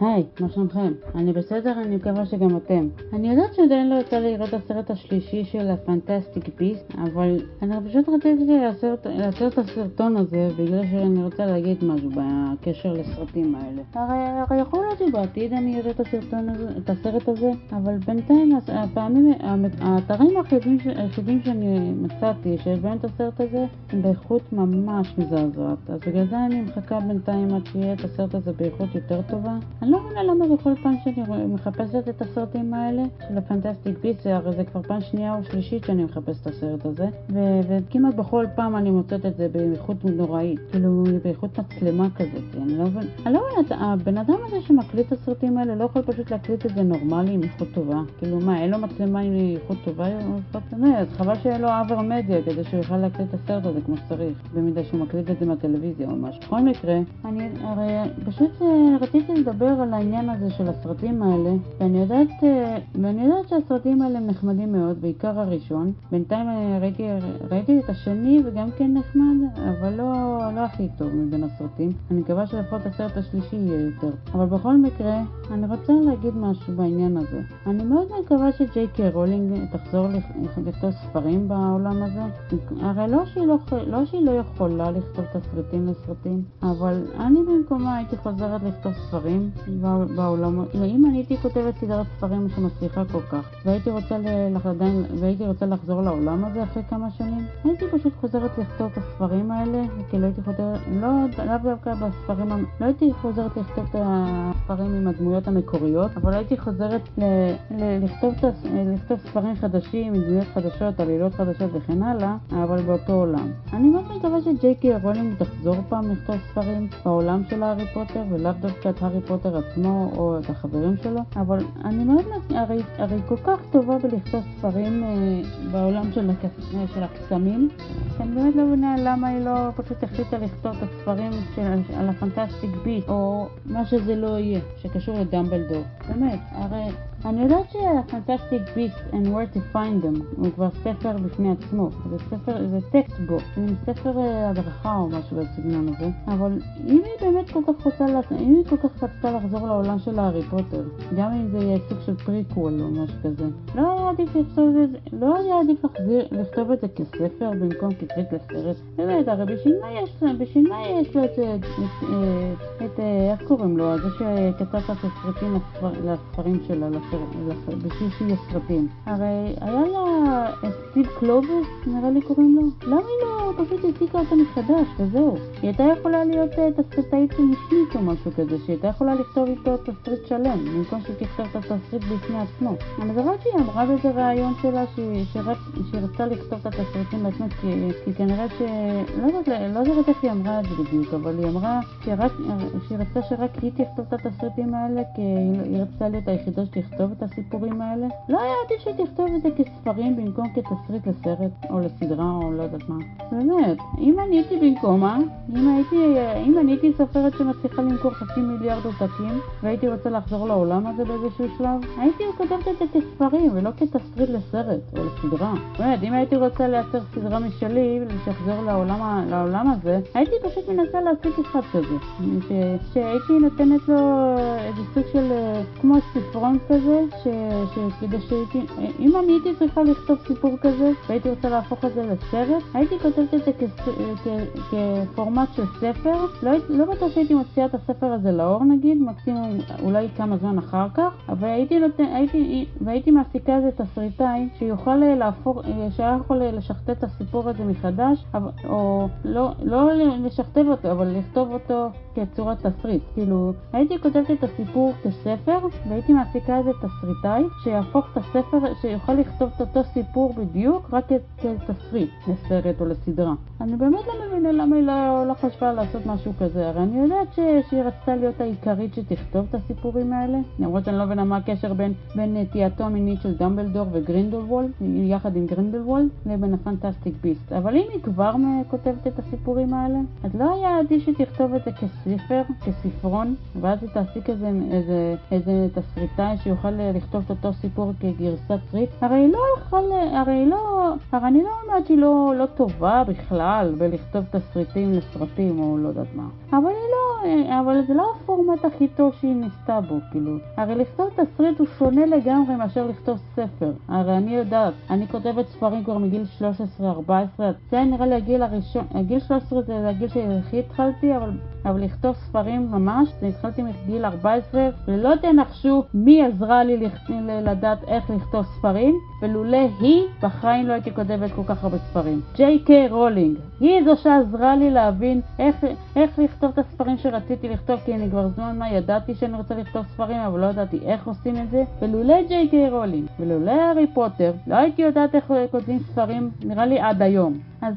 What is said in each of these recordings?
היי, מה שלומכם? אני בסדר, אני מקווה שגם אתם. אני יודעת שעדיין לא יצא לי לראות את הסרט השלישי של הפנטסטיק ביסט, אבל אני פשוט רציתי לעצור את הסרטון הזה בגלל שאני רוצה להגיד משהו בקשר לסרטים האלה. הרי, הרי יכול להיות שבעתיד אני אראה את הסרטון הזה, את הסרט הזה, אבל בינתיים הפעמים, האתרים היחידים שאני מצאתי שיש את הסרט הזה הם באיכות ממש מזעזעת. אז בגלל זה אני מחכה בינתיים עד שיהיה את הסרט הזה באיכות יותר טובה. אני לא מבינה למה בכל פעם שאני מחפשת את הסרטים האלה של הפנטסטיק ביסט, הרי זה כבר פעם שנייה או שלישית שאני מחפשת את הסרט הזה, ו- וכמעט בכל פעם אני מוצאת את זה באיכות נוראית, כאילו באיכות מצלמה כזאת, אני לא מבינה, אני לא מבינה, הבן אדם הזה שמקליט את הסרטים האלה לא יכול פשוט להקליט את זה נורמלי עם איכות טובה, כאילו מה, אין לו מצלמה עם איכות טובה? אז חבל שיהיה לו אבר מדיה כדי שהוא יוכל להקליט את הסרט הזה כמו שצריך, במידה שהוא מקליט את זה מהטלוויזיה או משהו. בכל מקרה, אני הרי פשוט אה, רציתי לדבר על העניין הזה של הסרטים האלה, ואני יודעת, אה, ואני יודעת שהסרטים האלה נחמדים מאוד, בעיקר הראשון. בינתיים אה, ראיתי, ראיתי את השני וגם כן נחמד, אבל לא, לא הכי טוב מבין הסרטים. אני מקווה שלפחות הסרט השלישי יהיה יותר. אבל בכל מקרה, אני רוצה להגיד משהו בעניין הזה. אני מאוד מקווה שג'יי קיי רולינג תחזור לכתוב ספרים בעולם הזה. הרי לא שהיא לא, לא שהיא לא יכולה לכתוב תסריטים לסרטים, אבל אני במקומה הייתי חוזרת לכתוב ספרים בעולם, אם אני הייתי כותבת סדרת ספרים שמצליחה כל כך, והייתי רוצה, עדיין, והייתי רוצה לחזור לעולם הזה אחרי כמה שנים, הייתי פשוט חוזרת לכתוב את הספרים האלה, כי לא הייתי חוזרת, לא, לאו דווקא בספרים, לא הייתי חוזרת לכתוב את הספרים עם הדמויות המקוריות, אבל הייתי חוזרת ל, ל, לכתוב, לכתוב ספרים חדשים עם דמויות חדשות, עלילות חדשות וכן הלאה, אבל באותו עולם. אני מאוד מקווה שג'יי קיי רולינג תחזור פעם לכתוב ספרים בעולם של הארי פוטר, ולאו דווקא את הארי פוטר עצמו או את החברים שלו, אבל אני מאוד, הרי, הרי כל כך טובה בלכתוב ספרים אה, בעולם של, אה, של הקסמים, שאני באמת לא מבינה למה היא לא פשוט החליטה לכתוב את הספרים של, על ה Fantastic Beasts, או מה שזה לא יהיה, שקשור לדמבלדור. באמת, הרי אני יודעת שהפנטסטיק ביסט and where to find them הוא כבר ספר בפני עצמו, זה ספר, זה textbook, זה ספר אה, הדרכה או משהו בסגנון הזה, אבל אם היא באמת כל כך רוצה, אם היא כל כך רצתה לחזור לעולם של הארי פוטר, גם אם זה יהיה סוג של פריקוול או משהו כזה, לא היה עדיף לכתוב את זה, לא היה עדיף לחזיר, לכתוב את זה כספר במקום כתסריט לסרט, באמת, הרי בשביל מה יש, בשביל מה יש לו את, את, את, את, איך קוראים לו, זה שכתב את הסרטים לספרים שלה, שיהיה סרטים. הרי היה לה סטיב קלובוס, נראה לי קוראים לו, למה היא לא פשוט העתיקה אותה מחדש וזהו? היא הייתה יכולה להיות תסריטאית משנית או משהו כזה, שהיא הייתה יכולה לכתוב איתו תסריט שלם, במקום שהיא תכתוב את התסריט בפני עצמו. אני זוכרת שהיא אמרה באיזה ראיון שלה שהיא, רצתה לכתוב את התסריטים בעצמה, כי, כנראה ש... לא יודעת, לא זוכרת איך היא אמרה את זה בדיוק, אבל היא אמרה רק, שהיא רצתה שרק היא תכתוב את התסריטים האלה, כי היא רצתה להיות היחידה שתכתוב את הסיפורים האלה. לא היה עדיף שהיא תכתוב את זה כספרים במקום כתסריט לסרט או לסדרה או לא יודעת מה. באמת, אם אני הייתי במקומה, אם הייתי, אם אני הייתי סופרת שמצליחה למכור חצי מיליארד עותקים והייתי רוצה לחזור לעולם הזה באיזשהו שלב, הייתי כותבת את זה כספרים ולא כתסריט לסרט או לסדרה. באמת, אם הייתי רוצה לייצר סדרה משלי ולשחזר לעולם, לעולם הזה, הייתי פשוט מנסה להציג אחד כזה. ש, שהייתי נותנת לו איזה סוג של, כמו ספרון כזה, ש, שכדי שהייתי, אם אני הייתי צריכה לכתוב סיפור כזה והייתי רוצה להפוך את זה לסרט, הייתי כותבת את זה כס, כ, כפורמט של ספר. לא, לא בטוח שהייתי מוציאה את הספר הזה לאור נגיד, מקסימום אולי כמה זמן אחר כך, אבל הייתי, נותן, הייתי, והייתי מעסיקה איזה תסריטאי שיוכל להפוך, שהיה יכול לשכתב את הסיפור הזה מחדש, או לא, לא לשכתב אותו, אבל לכתוב אותו כצורת תסריט. כאילו, הייתי כותבת את הסיפור כספר, והייתי מעסיקה איזה תסריטאי שיהפוך את הספר, שיוכל לכתוב את אותו סיפור בדיוק, רק כתסריט לסרט או לסדרה. אני באמת לא מבינה למה היא לא, לא חשבה לעשות משהו כזה, הרי אני יודעת ש, שהיא רצתה להיות העיקרית שתכתוב את הסיפורים האלה, למרות שאני לא מבינה מה הקשר בין, בין נטייתו המינית של דמבלדור וגרינדלוולד, יחד עם גרינדלוולד, לבין ה Fantastic Beasts. אבל אם היא כבר כותבת את הסיפורים האלה, אז לא היה עדיף שתכתוב את זה כספר, כספרון, ואז היא תעסיק איזה, איזה, איזה תסריטאי שיוכל לכתוב את אותו סיפור כגרסת צריט. הרי היא לא יכול, הרי היא לא, הרי אני לא אומרת שהיא לא, לא טובה בכלל בלכתוב תסריטים לסרטים או לא יודעת מה, אבל היא לא... אבל זה לא הפורמט הכי טוב שהיא ניסתה בו, כאילו. הרי לכתוב תסריט הוא שונה לגמרי מאשר לכתוב ספר. הרי אני יודעת, אני כותבת ספרים כבר מגיל 13-14, זה נראה לי הגיל הראשון, הגיל 13 זה הגיל שהכי התחלתי, אבל אבל לכתוב ספרים ממש, התחלתי מגיל 14, ולא תנחשו מי עזרה לי לדעת איך לכתוב ספרים, ולולא היא, בחיים לא הייתי כותבת כל כך הרבה ספרים. ג'יי קיי רולינג, היא זו שעזרה לי להבין איך, איך לכתוב את הספרים שרציתי לכתוב, כי אני כבר זמן מה ידעתי שאני רוצה לכתוב ספרים, אבל לא ידעתי איך עושים את זה, ולולא ג'יי קיי רולינג, ולולא הארי פוטר, לא הייתי יודעת איך כותבים ספרים, נראה לי עד היום. אז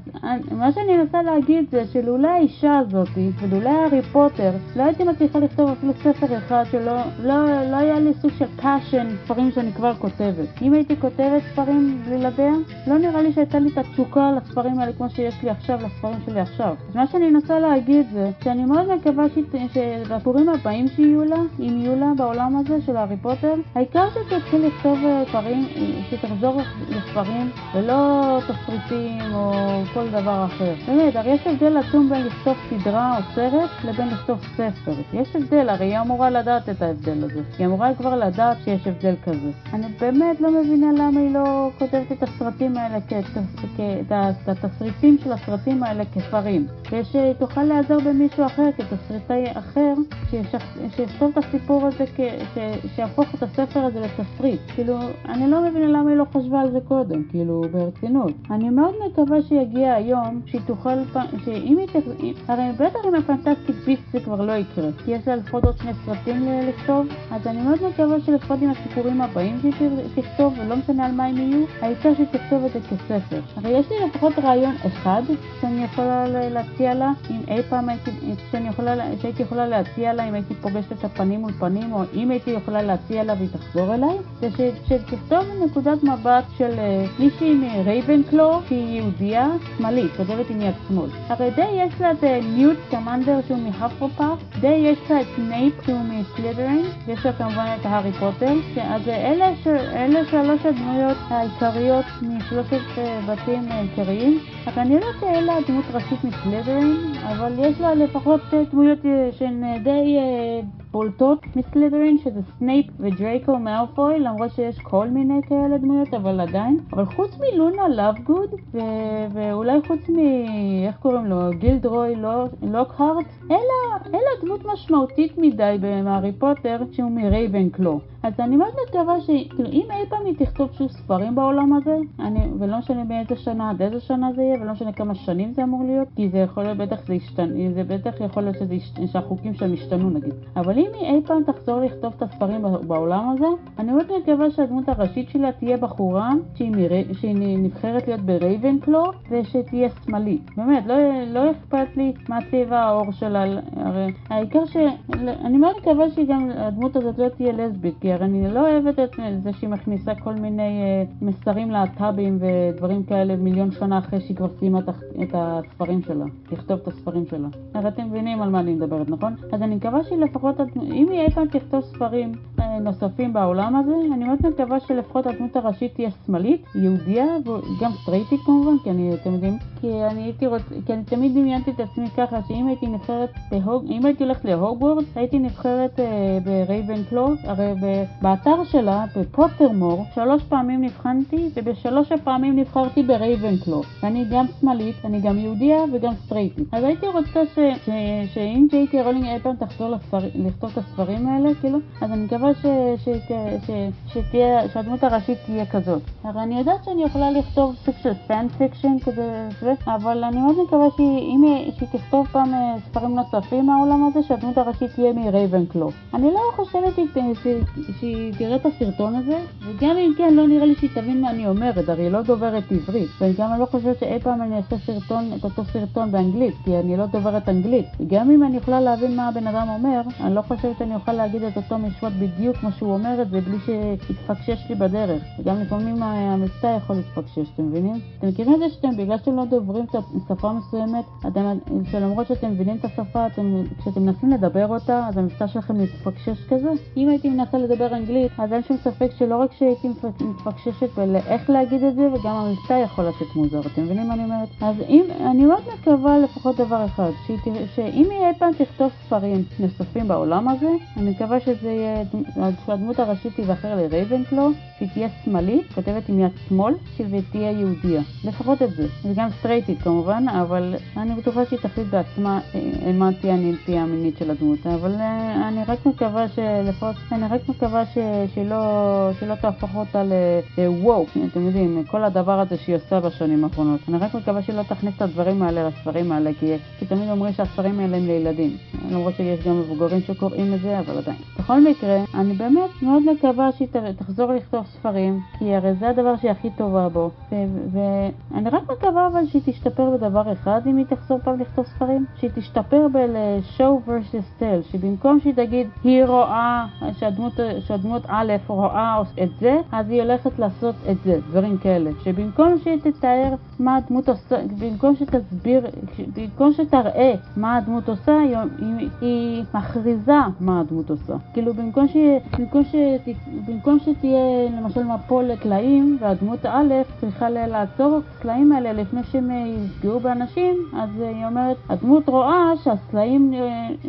מה שאני מנסה להגיד זה שלולא האישה הזאת ולולא הארי פוטר לא הייתי מצליחה לכתוב אפילו ספר אחד שלא לא, לא היה לי סוג של passion לספרים שאני כבר כותבת. אם הייתי כותבת ספרים בלעדיה, לא נראה לי שהייתה לי את התשוקה לספרים האלה כמו שיש לי עכשיו לספרים שלי עכשיו. אז מה שאני מנסה להגיד זה שאני מאוד מקווה שבסיפורים הבאים שיהיו לה, אם יהיו לה בעולם הזה של הארי פוטר, העיקר שתתחיל לכתוב אה, ספרים, שתחזור לספרים ולא תסריטים או כל דבר אחר. באמת, הרי יש הבדל עצום בין לכתוב סדרה או סרט לבין לכתוב ספר. יש הבדל, הרי היא אמורה לדעת את ההבדל הזה. היא אמורה כבר לדעת שיש הבדל כזה. אני באמת לא מבינה למה היא לא כותבת את הסרטים האלה, את התסריטים של הסרטים האלה כספרים. ושהיא תוכל להיעזר במישהו אחר, כתסריטאי אחר, שיכתוב את הסיפור הזה, שיהפוך את הספר הזה לתסריט. כאילו, אני לא מבינה למה היא לא חשבה על זה קודם, כאילו, ברצינות. אני מאוד מקווה שהיא שיגיע היום, שהיא תוכל, שאם היא תכתוב, הרי בטח עם הפנטסטיק ביסט זה כבר לא יקרה, כי יש לה לפחות עוד שני סרטים לכתוב, אז אני מאוד מקווה שלפחות עם הסיפורים הבאים שהיא תכתוב, ולא משנה על מה הם יהיו, העיקר שהיא תכתוב את זה כספר. הרי יש לי לפחות רעיון אחד שאני יכולה להציע לה, אם אי פעם הייתי, שאני יכולה, שהייתי יכולה להציע לה אם הייתי פוגשת אותה פנים מול פנים, או אם הייתי יכולה להציע לה והיא תחזור אליי, זה שתכתוב מנקודת מבט של אה, מישהי מרייבנקלו, שהיא יהודייה, שמאלית, כותבת עם יד שמאל. הרי די יש לה את ניוט סקמנדר שהוא מהפלפאף, די יש לה את סנייפ שהוא מסלידרין, ויש לה כמובן את הארי פוטר, אז אלה, ש... אלה שלוש הדמויות העיקריות משלושת אה, בתים העיקריים. אני לא שאלה הדמות ראשית מסלידרין, אבל יש לה לפחות דמויות אה, שהן אה, די בולטות מסלידרין, שזה סנייפ ודרייקו מאלפוי, למרות שיש כל מיני כאלה דמויות, אבל עדיין. אבל חוץ מלונה לאבגוד, ו... ואולי חוץ מ... איך קוראים לו? גילדרוי לוקהארט, אין לה, אין לה דמות משמעותית מדי בהארי פוטר, שהוא מרייבנקלו. אז אני מאוד מקווה שכאילו אם אי פעם היא תכתוב שוב ספרים בעולם הזה, אני, ולא משנה באיזה שנה עד איזה שנה זה יהיה, ולא משנה כמה שנים זה אמור להיות, כי זה יכול להיות בטח זה ישתנה, זה בטח יכול להיות שזה ישת, שהחוקים שם ישתנו נגיד. אבל אם היא אי פעם תחזור לכתוב את הספרים בעולם הזה, אני מאוד מקווה שהדמות הראשית שלה תהיה בחורה שהיא, מר... שהיא נבחרת להיות ברייבנקלו, ושתהיה שמאלית. באמת, לא, לא אכפת לי מה צבע העור שלה, הרי העיקר ש... אני מאוד מקווה שגם הדמות הזאת לא תהיה לסבית, כי הרי אני לא אוהבת את זה שהיא מכניסה כל מיני אה, מסרים להט"בים ודברים כאלה מיליון שנה אחרי שהיא כבר סיימה את הספרים שלה, לכתוב את הספרים שלה. הרי אתם מבינים על מה אני מדברת, נכון? אז אני מקווה שהיא לפחות, אם היא אי פעם תכתוב ספרים נוספים בעולם הזה, אני מאוד מקווה שלפחות הדמות הראשית תהיה שמאלית, יהודייה, וגם סטרייטית כמובן, כי אני, אתם יודעים, כי אני הייתי רוצ... כי אני תמיד דמיינתי את עצמי ככה, שאם הייתי נבחרת בהוג... אם הייתי הולכת להוגוורדס, הייתי נבחרת אה, ברייבנקלו, הרי ב... באתר שלה, בפוטרמור, שלוש פעמים נבחנתי, ובשלוש הפעמים נבחרתי ברייבנקלו. ואני גם שמאלית, אני גם יהודיה וגם סטרייטית. אז הייתי רוצה ש, ש, שאם ג'יי קי רולינג אי פעם תחזור לספר, לכתוב את הספרים האלה, כאילו, אז אני מקווה ש, ש, ש, ש, שהדמות הראשית תהיה כזאת. הרי אני יודעת שאני יכולה לכתוב סוג של fan fiction כזה, אבל אני מאוד מקווה שאם שהיא תכתוב פעם אה, ספרים נוספים מהעולם הזה, שהדמות הראשית תהיה מרייבנקלו. אני לא חושבת שהיא תראה את הסרטון הזה, וגם אם כן, לא נראה לי שהיא תבין מה אני אומרת, הרי היא לא דוברת עברית, ואני גם לא חושבת שאי פעם אני אעשה סרטון, את אותו סרטון באנגלית, כי אני לא דוברת אנגלית. וגם אם אני יכולה להבין מה הבן אדם אומר, אני לא חושבת שאני אוכל להגיד את אותו משפט בדיוק בדיוק כמו שהוא אומר את זה, בלי שיתפקשש לי בדרך. וגם לפעמים המבטא יכול להתפקשש, אתם מבינים? אתם מכירים את זה שאתם, בגלל שאתם לא דוברים את שפה מסוימת, אתם, שלמרות שאתם מבינים את השפה, אתם, כשאתם מנסים לדבר אותה, אז המבטא שלכם מתפקשש כזה? אם הייתי מנסה לדבר אנגלית, אז אין שום ספק שלא רק שהייתי מתפקששת באיך להגיד את זה, וגם המבטא יכול לצאת מוזר. אתם מבינים מה אני אומרת? אז אם, אני מאוד מקווה לפחות דבר אחד, שאם היא אי פעם תכתוב ספרים נוספים בעולם הזה, אני מקווה שזה יהיה, שהדמות הראשית תיזכר לרייבנקלו, שהיא תהיה שמאלית, כותבת עם יד שמאל, ותהיה יהודייה. לפחות את זה. וגם סטרייטית כמובן, אבל אני בטוחה שהיא תחליט בעצמה אה, מה תהיה הנטייה המינית של הדמות. אבל אה, אני רק מקווה שלפחות, אני רק מקווה ש, שלא, שלא תהפוך אותה לווק, אתם יודעים, כל הדבר הזה שהיא עושה בשנים האחרונות. אני רק מקווה שלא תכניס את הדברים האלה לספרים האלה, כי, כי תמיד אומרים שהספרים האלה הם לילדים. למרות שיש גם מבוגרים שקוראים את זה, אבל עדיין. בכל מקרה, אני באמת מאוד מקווה שהיא תחזור לכתוב ספרים, כי הרי זה הדבר שהיא הכי טובה בו. ואני רק מקווה אבל שהיא תשתפר בדבר אחד אם היא תחזור פעם לכתוב ספרים, שהיא תשתפר ב-show versus tell, שבמקום שהיא תגיד היא רואה, שהדמות, שהדמות א' רואה את זה, אז היא הולכת לעשות את זה, דברים כאלה. שבמקום שהיא תתאר מה הדמות עושה, במקום שתסביר, במקום שתראה מה הדמות עושה, היא, היא, מכריזה מה הדמות עושה. כאילו במקום, ש, במקום, ש, במקום שתהיה למשל מפול לקלעים והדמות א' צריכה לעצור את הסלעים האלה לפני שהם יפגעו באנשים, אז היא אומרת, הדמות רואה שהסלעים,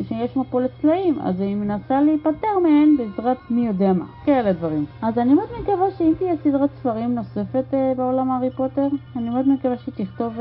שיש מפולת סלעים, אז היא מנסה להיפטר מהן בעזרת מי יודע מה. כאלה דברים. אז אני מאוד מקווה שאם תהיה סדרת ספרים נוספת uh, בעולם הארי פוטר, אני מאוד מקווה שהיא תכתוב, uh,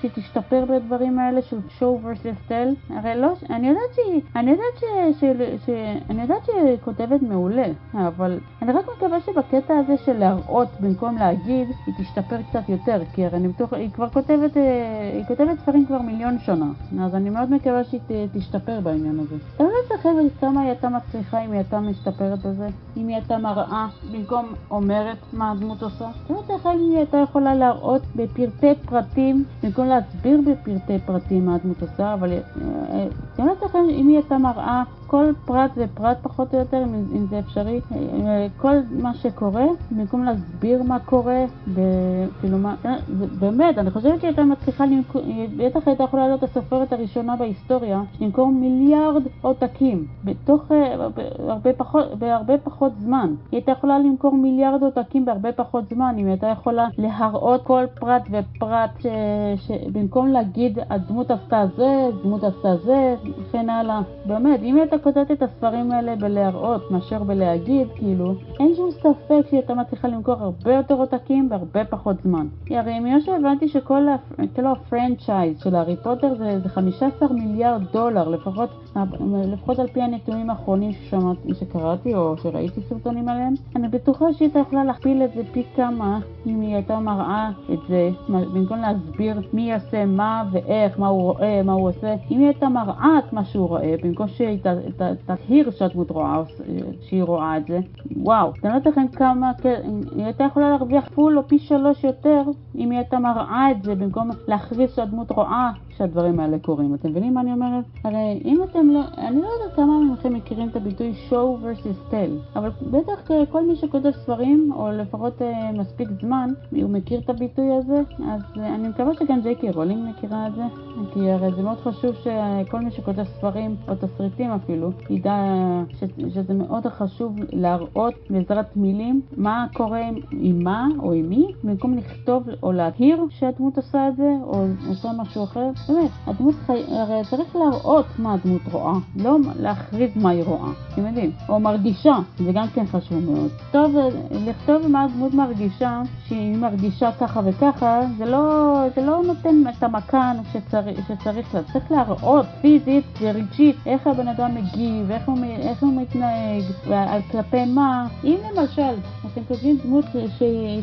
שהיא תשתפר בדברים האלה של show versus tell. הרי לא, אני יודעת שהיא, אני יודעת ש, ש, ש, אני יודעת שהיא כותבת מעולה, אבל אני רק מקווה שבקטע הזה של להראות במקום להגיד, היא תשתפר קצת יותר, כי הרי אני בטוח, היא כבר כותבת, אה, היא כותבת ספרים כבר מיליון שנה, אז אני מאוד מקווה שהיא תשתפר בעניין הזה. אתה לא זוכר כמה היא הייתה מצליחה אם היא הייתה משתפרת בזה? אם היא הייתה מראה במקום אומרת מה הדמות עושה? אתה לא זוכר אם היא הייתה יכולה להראות בפרטי פרטים, במקום להסביר בפרטי פרטים מה הדמות עושה, אבל אתה לא זוכר אם היא הייתה מראה כל פרט ופרט פחות או יותר, אם זה אפשרי, כל מה שקורה, במקום להסביר מה קורה, כאילו מה, אה, באמת, אני חושבת שהיא הייתה מצליחה למכור, בטח הייתה יכולה להיות הסופרת הראשונה בהיסטוריה, למכור מיליארד עותקים, בתוך, אה, הרבה פחות, בהרבה פחות זמן. היא הייתה יכולה למכור מיליארד עותקים בהרבה פחות זמן, אם היא הייתה יכולה להראות כל פרט ופרט, ש, שבמקום להגיד הדמות עשתה זה, דמות עשתה זה, וכן הלאה. באמת, אם היא הייתה כותבת את הספרים האלה בלהראות מאשר בלהגיד, כאילו, אין שום ספק שהיא הייתה מצליחה למכור הרבה יותר עותקים בהרבה פחות זמן. כי הרי ממה שהבנתי שכל הפרנצ'ייז של הארי פוטר זה, זה 15 מיליארד דולר, לפחות, לפחות על פי הנתונים האחרונים ששמעתי, שקראתי או שראיתי סרטונים עליהם, אני בטוחה שהיא הייתה יכולה להכפיל את זה פי כמה אם היא הייתה מראה את זה, במקום להסביר מי יעשה מה ואיך, מה הוא רואה, מה הוא עושה, אם היא הייתה מראה את מה שהוא רואה, במקום שהיא תבהיר שהדמות רואה, שהיא רואה את זה, וואו, לא לכם כמה, היא הייתה יכולה להרוויח פול או פי שלוש יותר אם היא הייתה מראה את זה במקום להכריז שהדמות רואה שהדברים האלה קורים. אתם מבינים מה אני אומרת? הרי אם אתם לא, אני לא יודעת כמה מכם מכירים את הביטוי show versus tell, אבל בטח כל מי שכותב ספרים, או לפחות אה, מספיק זמן, הוא מכיר את הביטוי הזה, אז אה, אני מקווה שגם ג'יי קי רולינג מכירה את זה, כי הרי זה מאוד חשוב שכל מי שכותב ספרים, או תסריטים אפילו, ידע ש, שזה מאוד חשוב להראות בעזרת מילים מה קורה עם מה או עם מי, במקום לכתוב או להכיר שהדמות עושה את זה, או עושה משהו אחר. באמת, הדמות חי... הרי צריך להראות מה הדמות רואה, לא להכריז מה היא רואה, אתם יודעים, או מרגישה, זה גם כן חשוב מאוד. טוב, לכתוב מה הדמות מרגישה, שהיא מרגישה ככה וככה, זה לא, זה לא נותן את המכן שצריך, שצריך לה, צריך להראות פיזית ורגשית איך הבן אדם מגיב, איך הוא, איך הוא מתנהג, ועל כלפי מה. אם למשל, אתם כותבים דמות שהיא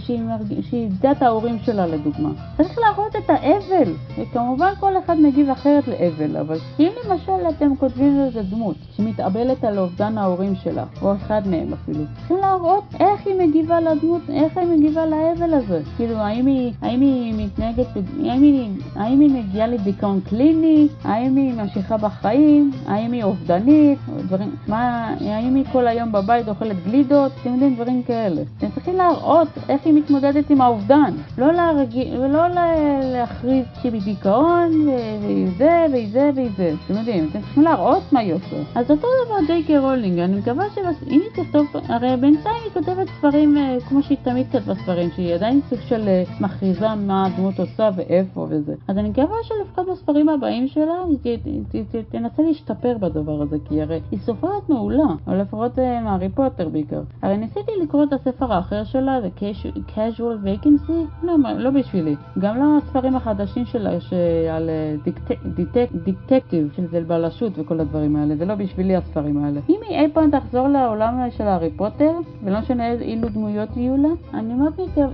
איבדה את ההורים שלה לדוגמה, צריך להראות את האבל, וכמובן כל אחד מגיב אחרת לאבל, אבל אם למשל אתם כותבים איזה דמות שמתאבלת על אובדן ההורים שלה, או אחד מהם אפילו, צריכים להראות איך היא מגיבה לדמות, איך היא מגיבה לאבל הזה. כאילו, האם היא, האם היא מתנהגת, האם היא, האם היא מגיעה לדיכאון קליני, האם היא ממשיכה בחיים, האם היא אובדנית. דברים, מה, האם היא כל היום בבית אוכלת גלידות, אתם יודעים, דברים כאלה. אתם צריכים להראות איך היא מתמודדת עם האובדן, לא, להרג... ולא להכריז שהיא בדיכאון, והיא זה, והיא זה, והיא זה, אתם יודעים, אתם צריכים להראות מה היא עושה. אז אותו דבר ג'יי רולינג, אני מקווה שאם היא תכתוב, הרי בינתיים היא כותבת ספרים אה, כמו שהיא תמיד כתבה ספרים, שהיא עדיין סוג של אה, מכריזה מה הדמות עושה ואיפה וזה. אז אני מקווה שלפחות בספרים הבאים שלה היא תנסה להשתפר בדבר הזה, כי הרי היא סופרת מעולה, או לפחות אה, מהארי פוטר בעיקר. הרי ניסיתי לקרוא את הספר האחר שלה, The Casual Vacancy, לא, לא בשבילי. גם לא הספרים החדשים שלה, שעל דיקטקטיב, שזה בלשות וכל הדברים האלה, זה לא בשבילי הספרים האלה. אם היא אי פעם תחזור לעולם של הארי פוטר, ולא משנה אילו דמויות יהיו לה, אני מאוד מקווה,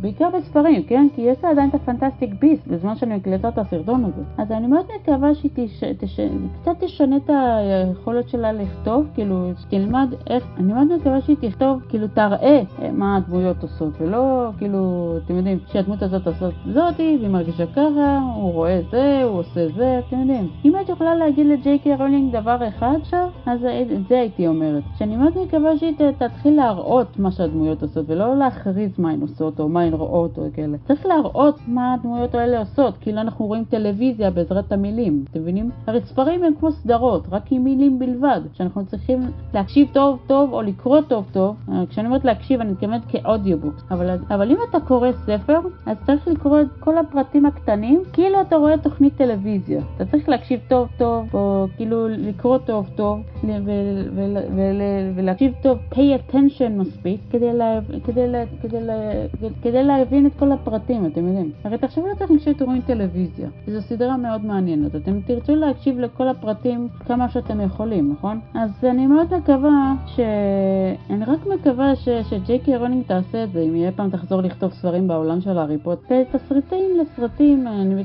בעיקר בספרים, כן? כי יש לה עדיין את הפנטסטיק ביסט, בזמן שאני מקלטה את הסרטון הזה. אז אני מאוד מקווה שהיא תש... תש... קצת תשנה את היכולת שלה לכתוב, כאילו, שתלמד איך, אני מאוד מקווה שהיא תכתוב, כאילו, תראה מה הדמויות עושות, ולא, כאילו, אתם יודעים, שהדמות הזאת עושה זאתי, והיא מרגישה ככה, הוא רואה זה, הוא עושה זה, אתם יודעים. אם את יכולה להגיד לג'יי קיי רולינג דבר אחד עכשיו, אז את זה הייתי אומרת. שאני מאוד מקווה שהיא תתחיל להראות מה שהדמויות עושות, ולא להכריז מה הן עושות, או מה הן רואות, או כאלה. צריך להראות מה הדמויות האלה עושות, כאילו אנחנו רואים טלוויזיה בעזרת המילים, אתם מבינים? הרי ספרים הם כמו סדרות, רק עם מילים בלבד, שאנחנו צריכים להקשיב טוב טוב, או לקרוא טוב טוב. כשאני אומרת להקשיב, אני מתכוונת כאודיובוק. אבל, אבל אם אתה קורא ספר, אז צריך לקרוא את כל הפרטים הקטנים, כאילו אתה רואה תוכנית טלוויזיה. אתה צריך להקשיב טוב טוב, או כאילו לקרוא טוב טוב, ולהקשיב טוב, pay attention מספיק, כדי, לה, כדי, לה, כדי, לה, כדי להבין את כל הפרטים, אתם יודעים. הרי תחשבו לעצמכם כשאתם רואים טלוויזיה, זו סדרה מאוד מעניינת, אתם תרצו להקשיב לכל הפרטים כמה שאתם יכולים, נכון? אז אני מאוד מקווה ש... אני רק מקווה ש... שג'יי קיי רולינג תעשה את זה, אם יהיה פעם תחזור לכתוב ספרים בעולם של הארי פוטר. תסריטים לסרטים אני...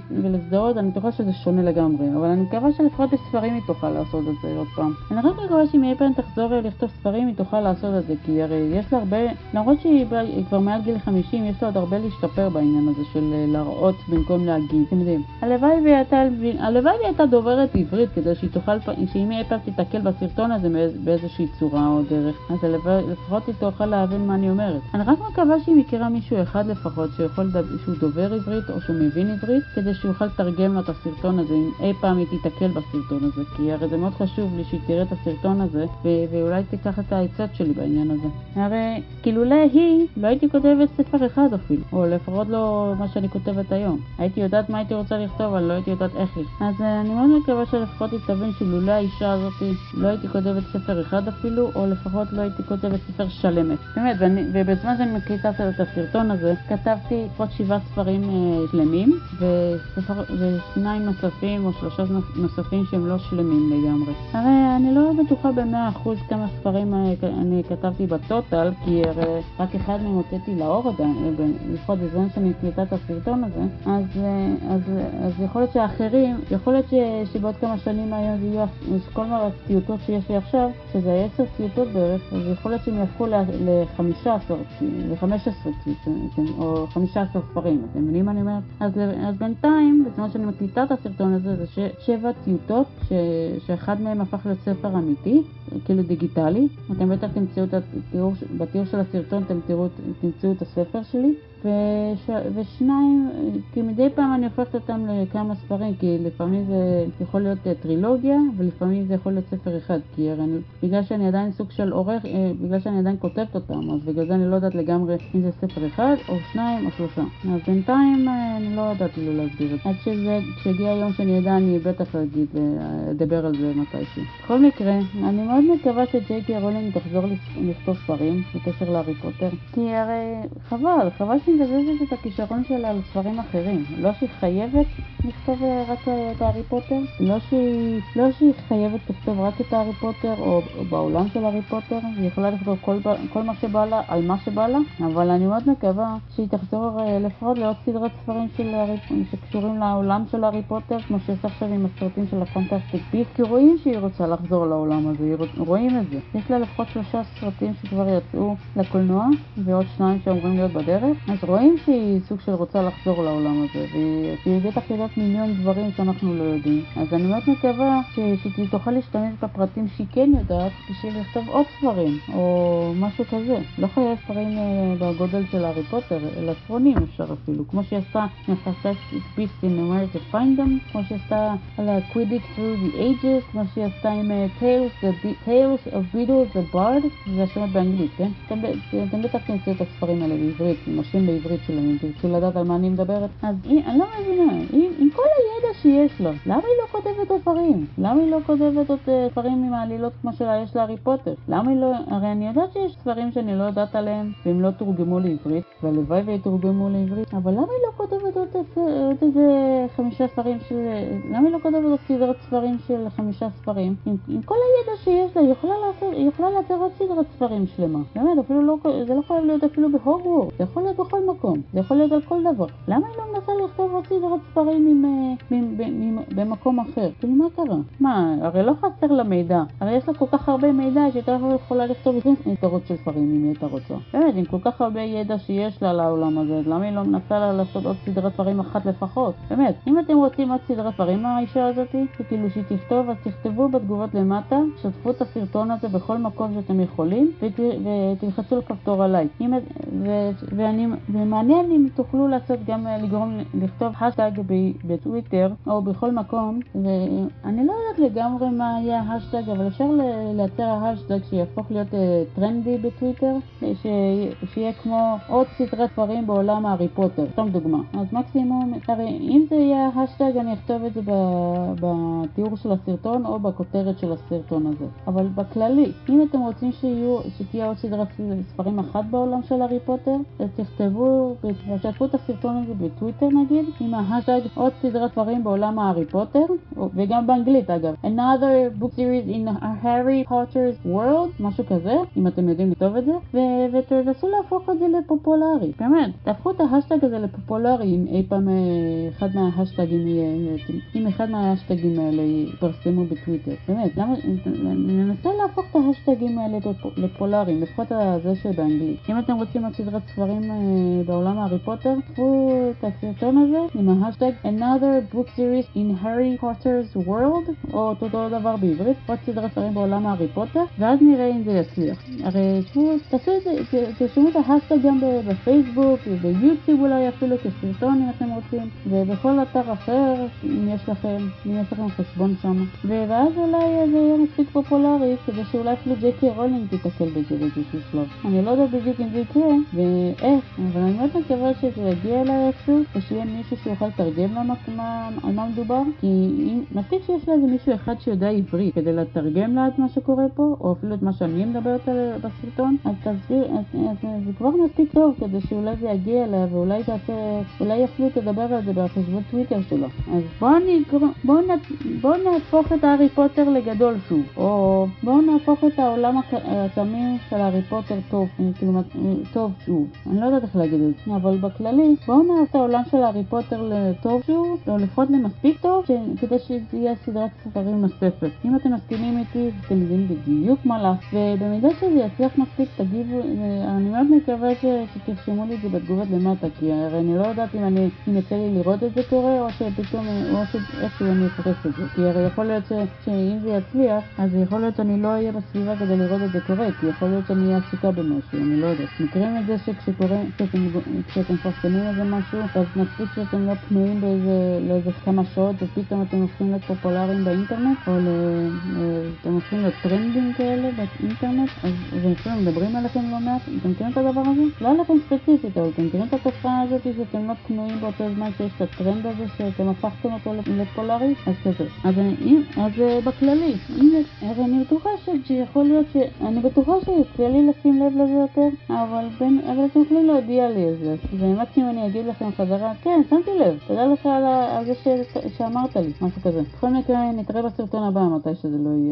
ולסדרות, אני בטוחה שזה שונה לגמרי, אבל אני מקווה שלפחות בספרים היא תוכל לעשות את זה עוד פעם. אני רק מקווה שאם יהיה פעם תחזור לכתוב ספרים היא תוכל לעשות את זה, כי הרי יש לה הרבה, למרות שהיא כבר מעל גיל 50, יש לה עוד הרבה להשתפר בעניין הזה של אה, להראות במקום להגיד, אתם יודעים. הלוואי והיא הייתה, הלוואי דוברת עברית כדי שהיא תוכל, שאם אי פעם תיתקל בסרטון הזה באיזושהי צורה או דרך, אז לפחות היא תוכל להבין מה אני אומרת. אני רק מקווה שהיא מכירה מישהו אחד לפחות שיכול, שהוא דובר עברית או שהוא מבין עברית, כדי שהוא יוכל לתרגם לה את הסרטון הזה, אם אי פעם היא תיתקל בסרטון הזה, כי הרי זה מאוד חשוב לי שהיא תראה את הסרטון הזה, ואולי תיקח את העצות שלי בעניין הזה. הרי כילולא היא, לא הייתי כותבת ספר אחד אפילו, או לפחות לא מה שאני כותבת היום. הייתי יודעת מה הייתי רוצה לכתוב, אבל לא הייתי יודעת איך לי. אז uh, אני מאוד מקווה שלפחות היא תבין שלולא האישה הזאת לא הייתי כותבת ספר אחד אפילו, או לפחות לא הייתי כותבת ספר שלמת. באמת, ואני, ובזמן שאני מקליטה את הסרטון הזה, כתבתי לפחות שבעה ספרים uh, שלמים, וספר, ושניים נוספים או שלושה נוספים שהם לא שלמים לגמרי. הרי אני לא בטוחה במאה אחוז כמה ספרים אני כתבתי בטוטל, כי הרי רק אחד מהם הוצאתי לאור עדיין, לפחות בזמן שאני מקליטה את הסרטון הזה, אז, אז, אז יכול להיות שאחרים, יכול להיות ש, שבעוד כמה שנים היום יהיו, כל הציוטות שיש לי עכשיו, שזה עשר ציוטות בערך, אז יכול להיות שהם יהפכו לחמישה עשר, לחמש או חמישה עשר ספרים, אתם מבינים מה אני אומרת? אז, אז בינתיים, בזמן שאני מקליטה את הסרטון הזה, זה ש, שבע טיוטות, ש, שאחד מהם הפך להיות ספר אמיתי, כאילו דיגיטלי. אתם בטח תמצאו את התיאור, בתיאור של הסרטון אתם תראו, תמצאו את הספר שלי. וש... ושניים, כי מדי פעם אני הופכת אותם לכמה ספרים, כי לפעמים זה יכול להיות טרילוגיה, ולפעמים זה יכול להיות ספר אחד, כי אני, בגלל שאני עדיין סוג של עורך, אה, בגלל שאני עדיין כותבת אותם, אז בגלל זה אני לא יודעת לגמרי אם זה ספר אחד, או שניים, או שלושה. אז בינתיים אה, אני לא יודעת כאילו להסביר את זה. עד שזה, כשיגיע היום שאני אדע, אני בטח אגיד, אה, אדבר על זה מתישהו. בכל מקרה, אני מאוד מקווה שג'יי קיי רולינג תחזור לכתוב ספרים בקשר להארי פוטר, כי הרי חבל, חבל שהיא מבזבזת את הכישרון שלה על ספרים אחרים. לא שהיא חייבת לכתוב אה, רק אה, את הארי פוטר, לא שהיא, לא שהיא חייבת לכתוב רק את הארי פוטר או, או בעולם של הארי פוטר, היא יכולה לכתוב כל, כל מה שבא לה על מה שבא לה, אבל אני מאוד מקווה שהיא תחזור אה, לפחות לעוד סדרת ספרים של הארי, שקשורים לעולם של הארי פוטר, כמו שיש עכשיו עם הסרטים של ה Fantastic Beasts, כי רואים שהיא רוצה לחזור לעולם הזה, רואים את זה. יש לה לפחות שלושה סרטים שכבר יצאו לקולנוע ועוד שניים שאמורים להיות בדרך, אז רואים שהיא סוג של רוצה לחזור לעולם הזה, והיא בטח יודעת מיליון דברים שאנחנו לא יודעים. אז אני מאוד מקווה שהיא תוכל להשתמש בפרטים שהיא כן יודעת בשביל לכתוב עוד ספרים, או משהו כזה. לא חייב ספרים אה, בגודל של הארי פוטר, אלא ספרונים אפשר אפילו, כמו שהיא עשתה עם Beasts in America Find Them, כמו שהיא עשתה על ה-Quidditch Through the Ages, כמו שהיא עשתה עם uh, Tales, Tales of Beatles the Bard, זה השמות באנגלית, כן? אתם בטח תמצאו את הספרים האלה בעברית, עם השם בעברית שלהם, אם תרצו לדעת על מה אני מדברת. אז אני לא מבינה, עם כל הידע שיש לה, למה היא לא כותבת עוד ספרים? למה היא לא כותבת עוד אה, ספרים עם העלילות כמו שיש להארי פוטר? למה היא לא... הרי אני יודעת שיש ספרים שאני לא יודעת עליהם, והם לא תורגמו לעברית, והלוואי ויתורגמו לעברית, אבל למה היא לא כותבת עוד, עוד איזה חמישה ספרים של... למה היא לא כותבת עוד סדרת ספרים של חמישה ספרים? עם, עם כל הידע שיש לה, היא יכולה לעשות, היא עוד סדרת ספרים שלמה. באמת, אפילו לא... זה לא חייב להיות אפילו בהוגוורט, זה יכול להיות בכל מקום, זה יכול להיות על כל דבר. למה היא לא מנסה לכתוב עוד סדרת ספרים עם, עם, עם, עם, במקום אחר? כאילו, מה קרה? מה, הרי לא חסר לה מידע. הרי יש לה כל כך הרבה מידע שהיא לא יכולה לכתוב 20 סדרות של ספרים אם היא הייתה רוצה. באמת, עם כל כך הרבה ידע שיש לה לעולם הזה, למה היא לא מנסה לה לעשות עוד סדרת ספרים אחת לפחות? באמת, אם אתם רוצים עוד סדרת ספרים מהאישה הזאתי, שכאילו שהיא תכתוב, אז תכתבו בתגובות למטה, שתפו את הסרטון הזה בכל מקום שאתם יכולים, ות, ותלחצו על כפתור הלייק. ומעניין אם תוכלו לעשות גם לגרום, לכתוב השטג בטוויטר או בכל מקום, ואני לא יודעת לגמרי מה יהיה ההשטג, אבל אפשר לייצר ההשטג שיהפוך להיות טרנדי בטוויטר, שיהיה כמו עוד סדרת ספרים בעולם הארי פוטר, סתם דוגמה. אז מקסימום, הרי אם זה יהיה ההשטג אני אכתוב את זה בתיאור של הסרטון או בכותרת של הסרטון הזה. אבל בכללי, אם אתם רוצים שיהיו, שתהיה עוד סדרת ספרים אחת בעולם של הארי פוטר, אז תכתבו, תשתפו את הסרטון הזה בטוויטר נגיד, עם ההשטג עוד סדרת ספרים בעולם הארי פוטר, וגם באנגלית אגב. Another book series in Harry Potter's world, משהו כזה, אם אתם יודעים לכתוב את זה, ותנסו להפוך את זה לפופולרי. באמת, תהפכו את ההשטג הזה לפופולרי אם אי פעם אה, אחד מההשטגים יהיה, אם אחד מההשטגים האלה יפרסמו בטוויטר. באמת, למה, ננסה להפוך את ההשטגים האלה לפופולריים, לפחות זה שבאנגלית. אם אתם רוצים עוד סדרת ספרים אה, בעולם הארי פוטר, שתפו את הסרטון הזה עם ההשטג Another book series in Harry Potter's world, או אותו דבר בעברית, עוד סדרת ספרים בעולם הארי פוטר, ואז נראה אם זה יצליח. הרי תשמעו, תעשו את זה, תרשמו את ההשטג גם בפייסבוק וביוטיוב אולי אפילו כסרטון אם אתם רוצים, ובכל אתר אחר אם יש לכם, אם יש לכם חשבון שם. ואז אולי זה יהיה מספיק פופולרי כדי שאולי אפילו ג'קי רולינג תיתקל בזה באיזשהו שלב. אני לא יודעת בדיוק אם זה יקרה ואיך, אבל אני מאוד מקווה שזה יגיע אליי איכשהו ושיהיה מישהו שיוכל לתרגם לה על מה מדובר, כי אם, מספיק שיש לה איזה מישהו אחד שיודע עברית כדי לתרגם לה את מה שקורה פה, או אפילו את מה שאני מדברת על בסרטון, אז תסביר, אז, אז, אז זה כבר מספיק טוב כדי שאולי זה יגיע אליה ואולי תעשה, אולי אפילו תדבר על זה בחשבון טוויטר שלה. אז בואו בוא בוא נהפוך את הארי פוטר לגדול שוב, או בואו נהפוך את העולם התמים של הארי פוטר טוב, כאילו, טוב שוב. אני לא יודעת איך את זה, אבל בכללי, בואו נהפוך את העולם של הארי פוטר לטוב שוב, או לפחות למספיק טוב, ש... כדי יהיה סדרת ספרים נוספת. אם אתם מסכימים איתי, אתם יודעים בדיוק מה לעשות, ובמידה שזה יצליח מספיק, תגיבו, אני מאוד מקווה ש... שתרשמו לי את זה בתגובות למטה, כי הרי אני לא יודעת אם אני, אם יצא לי לראות את זה קורה, או שפתאום, או שאיכשהו אני אפרס את זה. כי הרי יכול להיות ש... שאם זה יצליח, אז יכול להיות שאני לא אהיה בסביבה כדי לראות את זה קורה, כי יכול להיות שאני אהיה עסוקה במשהו, אני לא יודעת. מכירים את זה שכשקורה, כשאתם, כשאתם מפרסמים איזה משהו, אז מספיק שאתם לא פנויים באיזה, לאיזה כמה שעות, ופתאום אתם הופכים להיות פופולריים באינטרנט, או ל... אתם הופכים להיות טרנדים כאלה באינטרנט, אז ואפילו מדברים עליכם לא מעט, אתם מכירים את הדבר הזה? לא עליכם ספציפית, אבל אתם מכירים את התופעה הזאת שאתם לא פנויים באותו זמן שיש את הטרנד הזה, שאתם הפכתם אותו לפופולרי? אז כזה. אז, אני, אז אה, בכללי, הנה, הרי אני בטוחה שיכול להיות ש... אני בטוחה שיוצא לי לשים לב לזה יותר, אבל, בין, אבל אתם יכולים להודיע לי את זה. ומקסימום אני אגיד לכם חזרה, כן, שמתי לב, תודה לך על, על זה ש... שאמרת לי, משהו כזה. בכל מקרה, נתראה בסרטון הבא, מתי שזה לא יהיה.